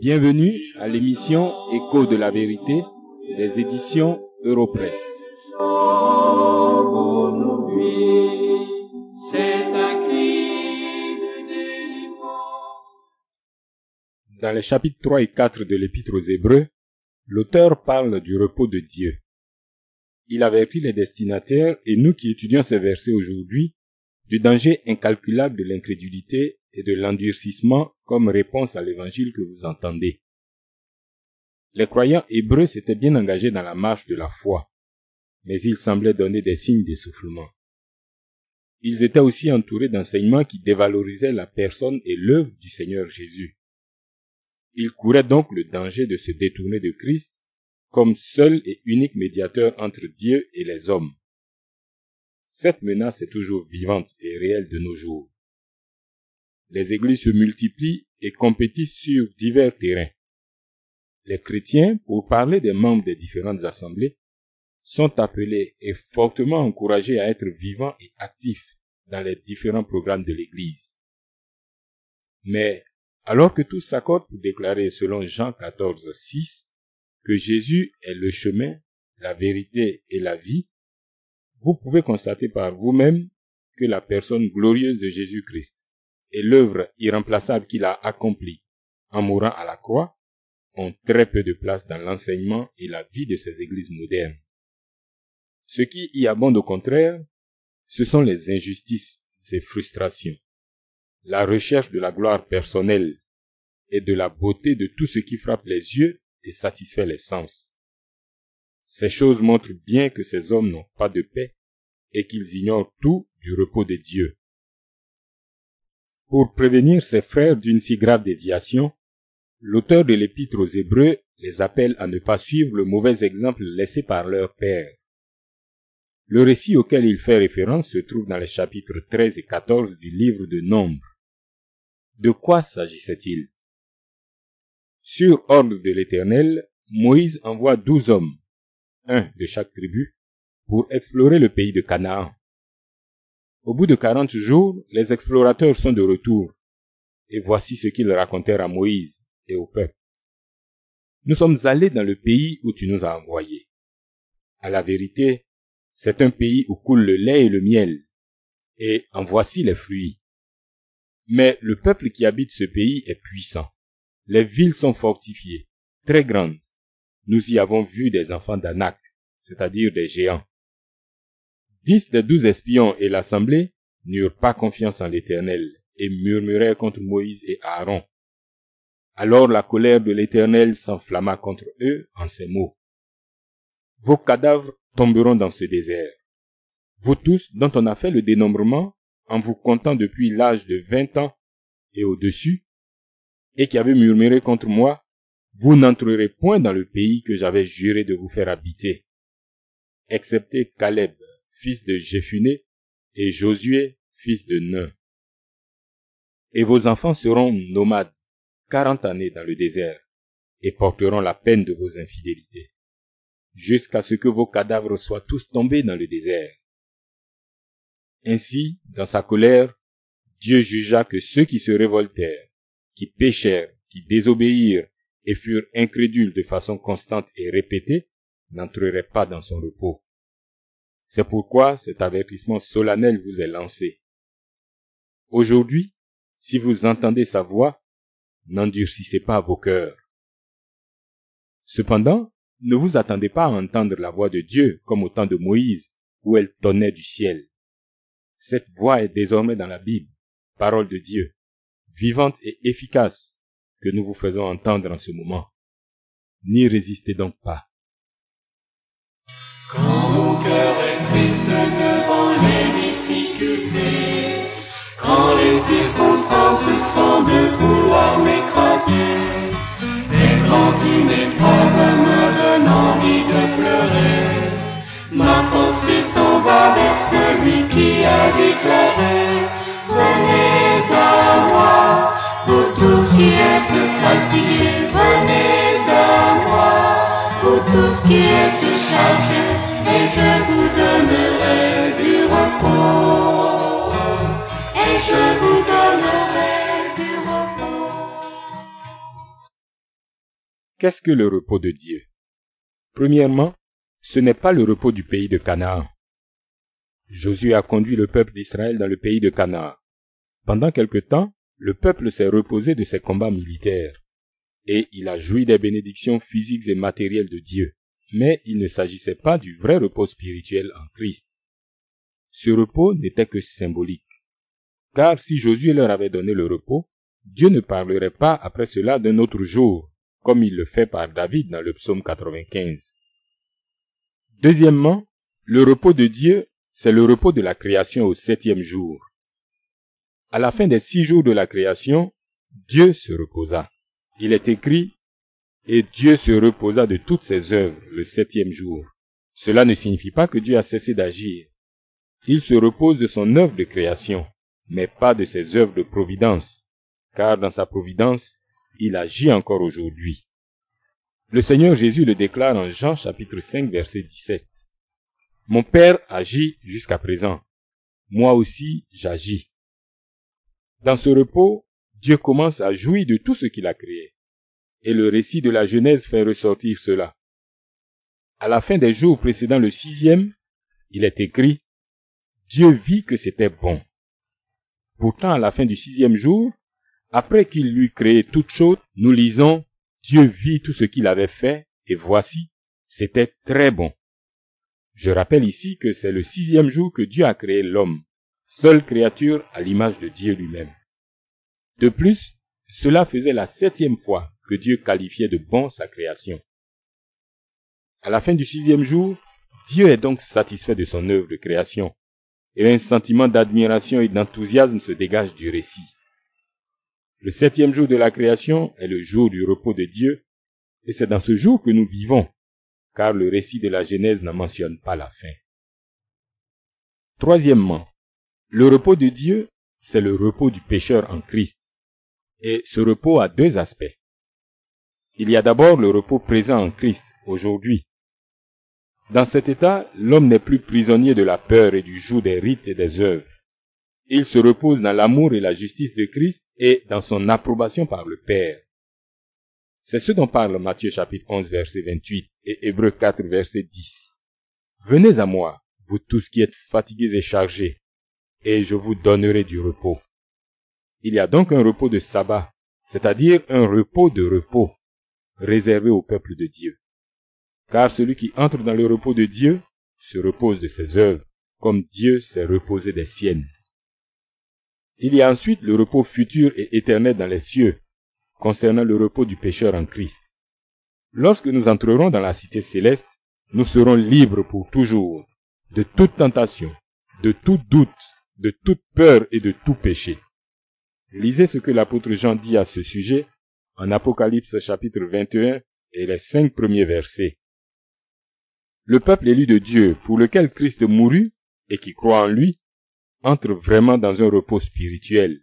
Bienvenue à l'émission Écho de la vérité des éditions Europresse. Dans les chapitres 3 et 4 de l'Épître aux Hébreux, l'auteur parle du repos de Dieu. Il avertit les destinataires et nous qui étudions ces versets aujourd'hui du danger incalculable de l'incrédulité et de l'endurcissement comme réponse à l'évangile que vous entendez. Les croyants hébreux s'étaient bien engagés dans la marche de la foi, mais ils semblaient donner des signes d'essoufflement. Ils étaient aussi entourés d'enseignements qui dévalorisaient la personne et l'œuvre du Seigneur Jésus. Ils couraient donc le danger de se détourner de Christ comme seul et unique médiateur entre Dieu et les hommes. Cette menace est toujours vivante et réelle de nos jours les églises se multiplient et compétissent sur divers terrains. Les chrétiens, pour parler des membres des différentes assemblées, sont appelés et fortement encouragés à être vivants et actifs dans les différents programmes de l'Église. Mais alors que tous s'accordent pour déclarer selon Jean 14, 6 que Jésus est le chemin, la vérité et la vie, vous pouvez constater par vous-même que la personne glorieuse de Jésus-Christ et l'œuvre irremplaçable qu'il a accomplie en mourant à la croix ont très peu de place dans l'enseignement et la vie de ces églises modernes. Ce qui y abonde au contraire, ce sont les injustices et frustrations, la recherche de la gloire personnelle et de la beauté de tout ce qui frappe les yeux et satisfait les sens. Ces choses montrent bien que ces hommes n'ont pas de paix et qu'ils ignorent tout du repos de Dieu. Pour prévenir ses frères d'une si grave déviation, l'auteur de l'épître aux Hébreux les appelle à ne pas suivre le mauvais exemple laissé par leur père. Le récit auquel il fait référence se trouve dans les chapitres 13 et 14 du livre de Nombre. De quoi s'agissait-il? Sur ordre de l'Éternel, Moïse envoie douze hommes, un de chaque tribu, pour explorer le pays de Canaan. Au bout de quarante jours, les explorateurs sont de retour, et voici ce qu'ils racontèrent à Moïse et au peuple. Nous sommes allés dans le pays où tu nous as envoyés. À la vérité, c'est un pays où coule le lait et le miel, et en voici les fruits. Mais le peuple qui habite ce pays est puissant. Les villes sont fortifiées, très grandes. Nous y avons vu des enfants d'Anak, c'est-à-dire des géants. Dix des douze espions et l'assemblée n'eurent pas confiance en l'Éternel et murmurèrent contre Moïse et Aaron. Alors la colère de l'Éternel s'enflamma contre eux en ces mots. Vos cadavres tomberont dans ce désert. Vous tous dont on a fait le dénombrement en vous comptant depuis l'âge de vingt ans et au-dessus, et qui avez murmuré contre moi, vous n'entrerez point dans le pays que j'avais juré de vous faire habiter, excepté Caleb, fils de Jéphuné, et Josué, fils de Nun. Et vos enfants seront nomades, quarante années dans le désert, et porteront la peine de vos infidélités, jusqu'à ce que vos cadavres soient tous tombés dans le désert. Ainsi, dans sa colère, Dieu jugea que ceux qui se révoltèrent, qui péchèrent, qui désobéirent et furent incrédules de façon constante et répétée, n'entreraient pas dans son repos. C'est pourquoi cet avertissement solennel vous est lancé. Aujourd'hui, si vous entendez sa voix, n'endurcissez pas vos cœurs. Cependant, ne vous attendez pas à entendre la voix de Dieu comme au temps de Moïse, où elle tonnait du ciel. Cette voix est désormais dans la Bible, parole de Dieu, vivante et efficace, que nous vous faisons entendre en ce moment. N'y résistez donc pas. Quand mon cœur est triste devant les difficultés, quand les circonstances semblent vouloir m'écraser, et quand une épreuve me donne envie de pleurer, ma pensée s'en va vers celui qui a déclaré, Et je vous donnerai du repos. Qu'est-ce que le repos de Dieu? Premièrement, ce n'est pas le repos du pays de Canaan. Josué a conduit le peuple d'Israël dans le pays de Canaan. Pendant quelque temps, le peuple s'est reposé de ses combats militaires et il a joui des bénédictions physiques et matérielles de Dieu. Mais il ne s'agissait pas du vrai repos spirituel en Christ. Ce repos n'était que symbolique. Car si Josué leur avait donné le repos, Dieu ne parlerait pas après cela d'un autre jour, comme il le fait par David dans le psaume 95. Deuxièmement, le repos de Dieu, c'est le repos de la création au septième jour. À la fin des six jours de la création, Dieu se reposa. Il est écrit, et Dieu se reposa de toutes ses œuvres le septième jour. Cela ne signifie pas que Dieu a cessé d'agir. Il se repose de son œuvre de création, mais pas de ses œuvres de providence, car dans sa providence, il agit encore aujourd'hui. Le Seigneur Jésus le déclare en Jean chapitre 5 verset 17. Mon Père agit jusqu'à présent. Moi aussi j'agis. Dans ce repos, Dieu commence à jouir de tout ce qu'il a créé. Et le récit de la Genèse fait ressortir cela. À la fin des jours précédant le sixième, il est écrit, Dieu vit que c'était bon. Pourtant, à la fin du sixième jour, après qu'il eut créé toutes choses, nous lisons, Dieu vit tout ce qu'il avait fait, et voici, c'était très bon. Je rappelle ici que c'est le sixième jour que Dieu a créé l'homme, seule créature à l'image de Dieu lui-même. De plus, cela faisait la septième fois que Dieu qualifiait de bon sa création. À la fin du sixième jour, Dieu est donc satisfait de son œuvre de création, et un sentiment d'admiration et d'enthousiasme se dégage du récit. Le septième jour de la création est le jour du repos de Dieu, et c'est dans ce jour que nous vivons, car le récit de la Genèse n'en mentionne pas la fin. Troisièmement, le repos de Dieu, c'est le repos du pécheur en Christ. Et ce repos a deux aspects. Il y a d'abord le repos présent en Christ, aujourd'hui. Dans cet état, l'homme n'est plus prisonnier de la peur et du joug des rites et des œuvres. Il se repose dans l'amour et la justice de Christ et dans son approbation par le Père. C'est ce dont parle Matthieu chapitre 11 verset 28 et Hébreu 4 verset 10. Venez à moi, vous tous qui êtes fatigués et chargés, et je vous donnerai du repos. Il y a donc un repos de sabbat, c'est-à-dire un repos de repos, réservé au peuple de Dieu. Car celui qui entre dans le repos de Dieu se repose de ses œuvres, comme Dieu s'est reposé des siennes. Il y a ensuite le repos futur et éternel dans les cieux, concernant le repos du pécheur en Christ. Lorsque nous entrerons dans la cité céleste, nous serons libres pour toujours de toute tentation, de tout doute, de toute peur et de tout péché. Lisez ce que l'apôtre Jean dit à ce sujet en Apocalypse chapitre 21 et les cinq premiers versets. Le peuple élu de Dieu pour lequel Christ mourut et qui croit en lui entre vraiment dans un repos spirituel.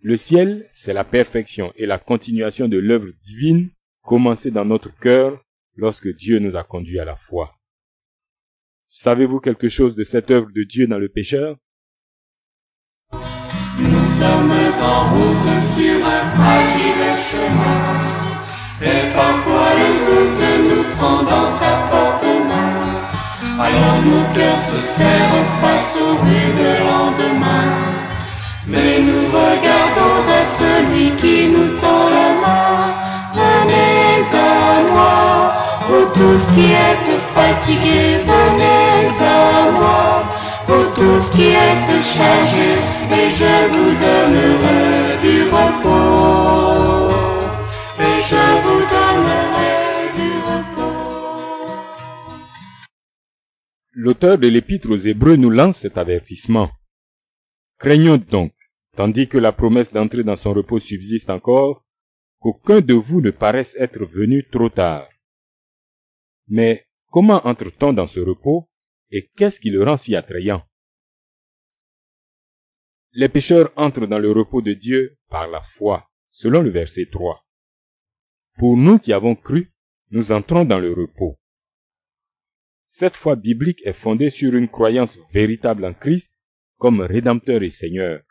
Le ciel, c'est la perfection et la continuation de l'œuvre divine commencée dans notre cœur lorsque Dieu nous a conduits à la foi. Savez-vous quelque chose de cette œuvre de Dieu dans le pécheur? Sommes en route sur un fragile chemin. Et parfois le doute nous prend dans sa forte main. Alors nos cœurs se serrent face au rude lendemain? Mais nous regardons à celui qui nous tend la main. Venez à moi, vous tous qui êtes fatigués, L'auteur de l'épître aux Hébreux nous lance cet avertissement. Craignons donc, tandis que la promesse d'entrer dans son repos subsiste encore, qu'aucun de vous ne paraisse être venu trop tard. Mais comment entre-t-on dans ce repos? Et qu'est-ce qui le rend si attrayant? Les pécheurs entrent dans le repos de Dieu par la foi, selon le verset 3. Pour nous qui avons cru, nous entrons dans le repos. Cette foi biblique est fondée sur une croyance véritable en Christ comme Rédempteur et Seigneur.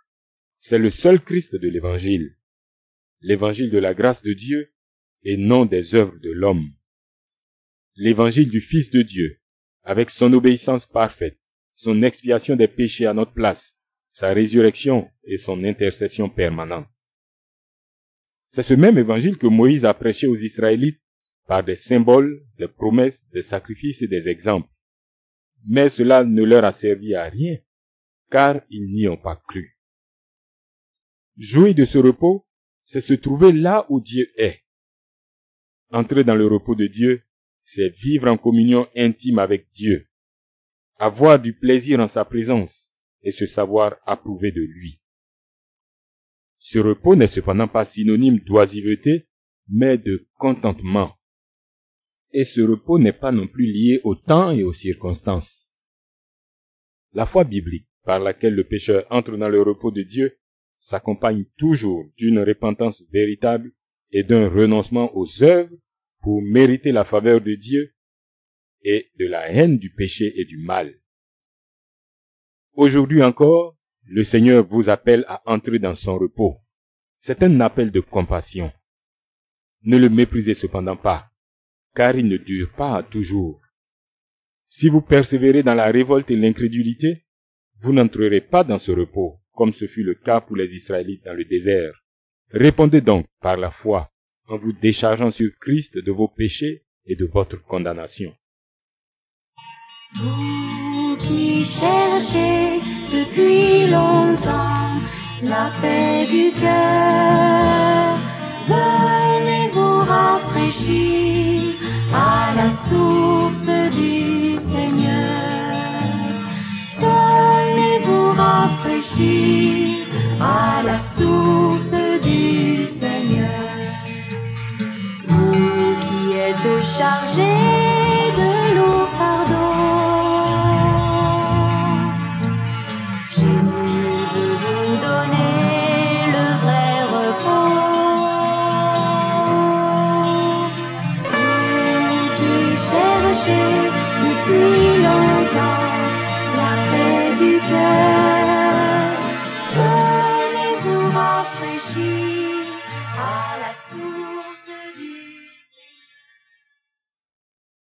C'est le seul Christ de l'Évangile. L'Évangile de la grâce de Dieu et non des œuvres de l'homme. L'évangile du Fils de Dieu, avec son obéissance parfaite, son expiation des péchés à notre place, sa résurrection et son intercession permanente. C'est ce même évangile que Moïse a prêché aux Israélites par des symboles, des promesses, des sacrifices et des exemples. Mais cela ne leur a servi à rien, car ils n'y ont pas cru. Jouer de ce repos, c'est se trouver là où Dieu est. Entrer dans le repos de Dieu, c'est vivre en communion intime avec Dieu, avoir du plaisir en sa présence et se savoir approuvé de lui. Ce repos n'est cependant pas synonyme d'oisiveté, mais de contentement. Et ce repos n'est pas non plus lié au temps et aux circonstances. La foi biblique par laquelle le pécheur entre dans le repos de Dieu s'accompagne toujours d'une repentance véritable et d'un renoncement aux œuvres pour mériter la faveur de Dieu et de la haine du péché et du mal. Aujourd'hui encore, le Seigneur vous appelle à entrer dans son repos. C'est un appel de compassion. Ne le méprisez cependant pas, car il ne dure pas toujours. Si vous persévérez dans la révolte et l'incrédulité, vous n'entrerez pas dans ce repos, comme ce fut le cas pour les Israélites dans le désert. Répondez donc par la foi, en vous déchargeant sur Christ de vos péchés et de votre condamnation. Vous qui cherchez depuis longtemps la paix du cœur, venez vous rafraîchir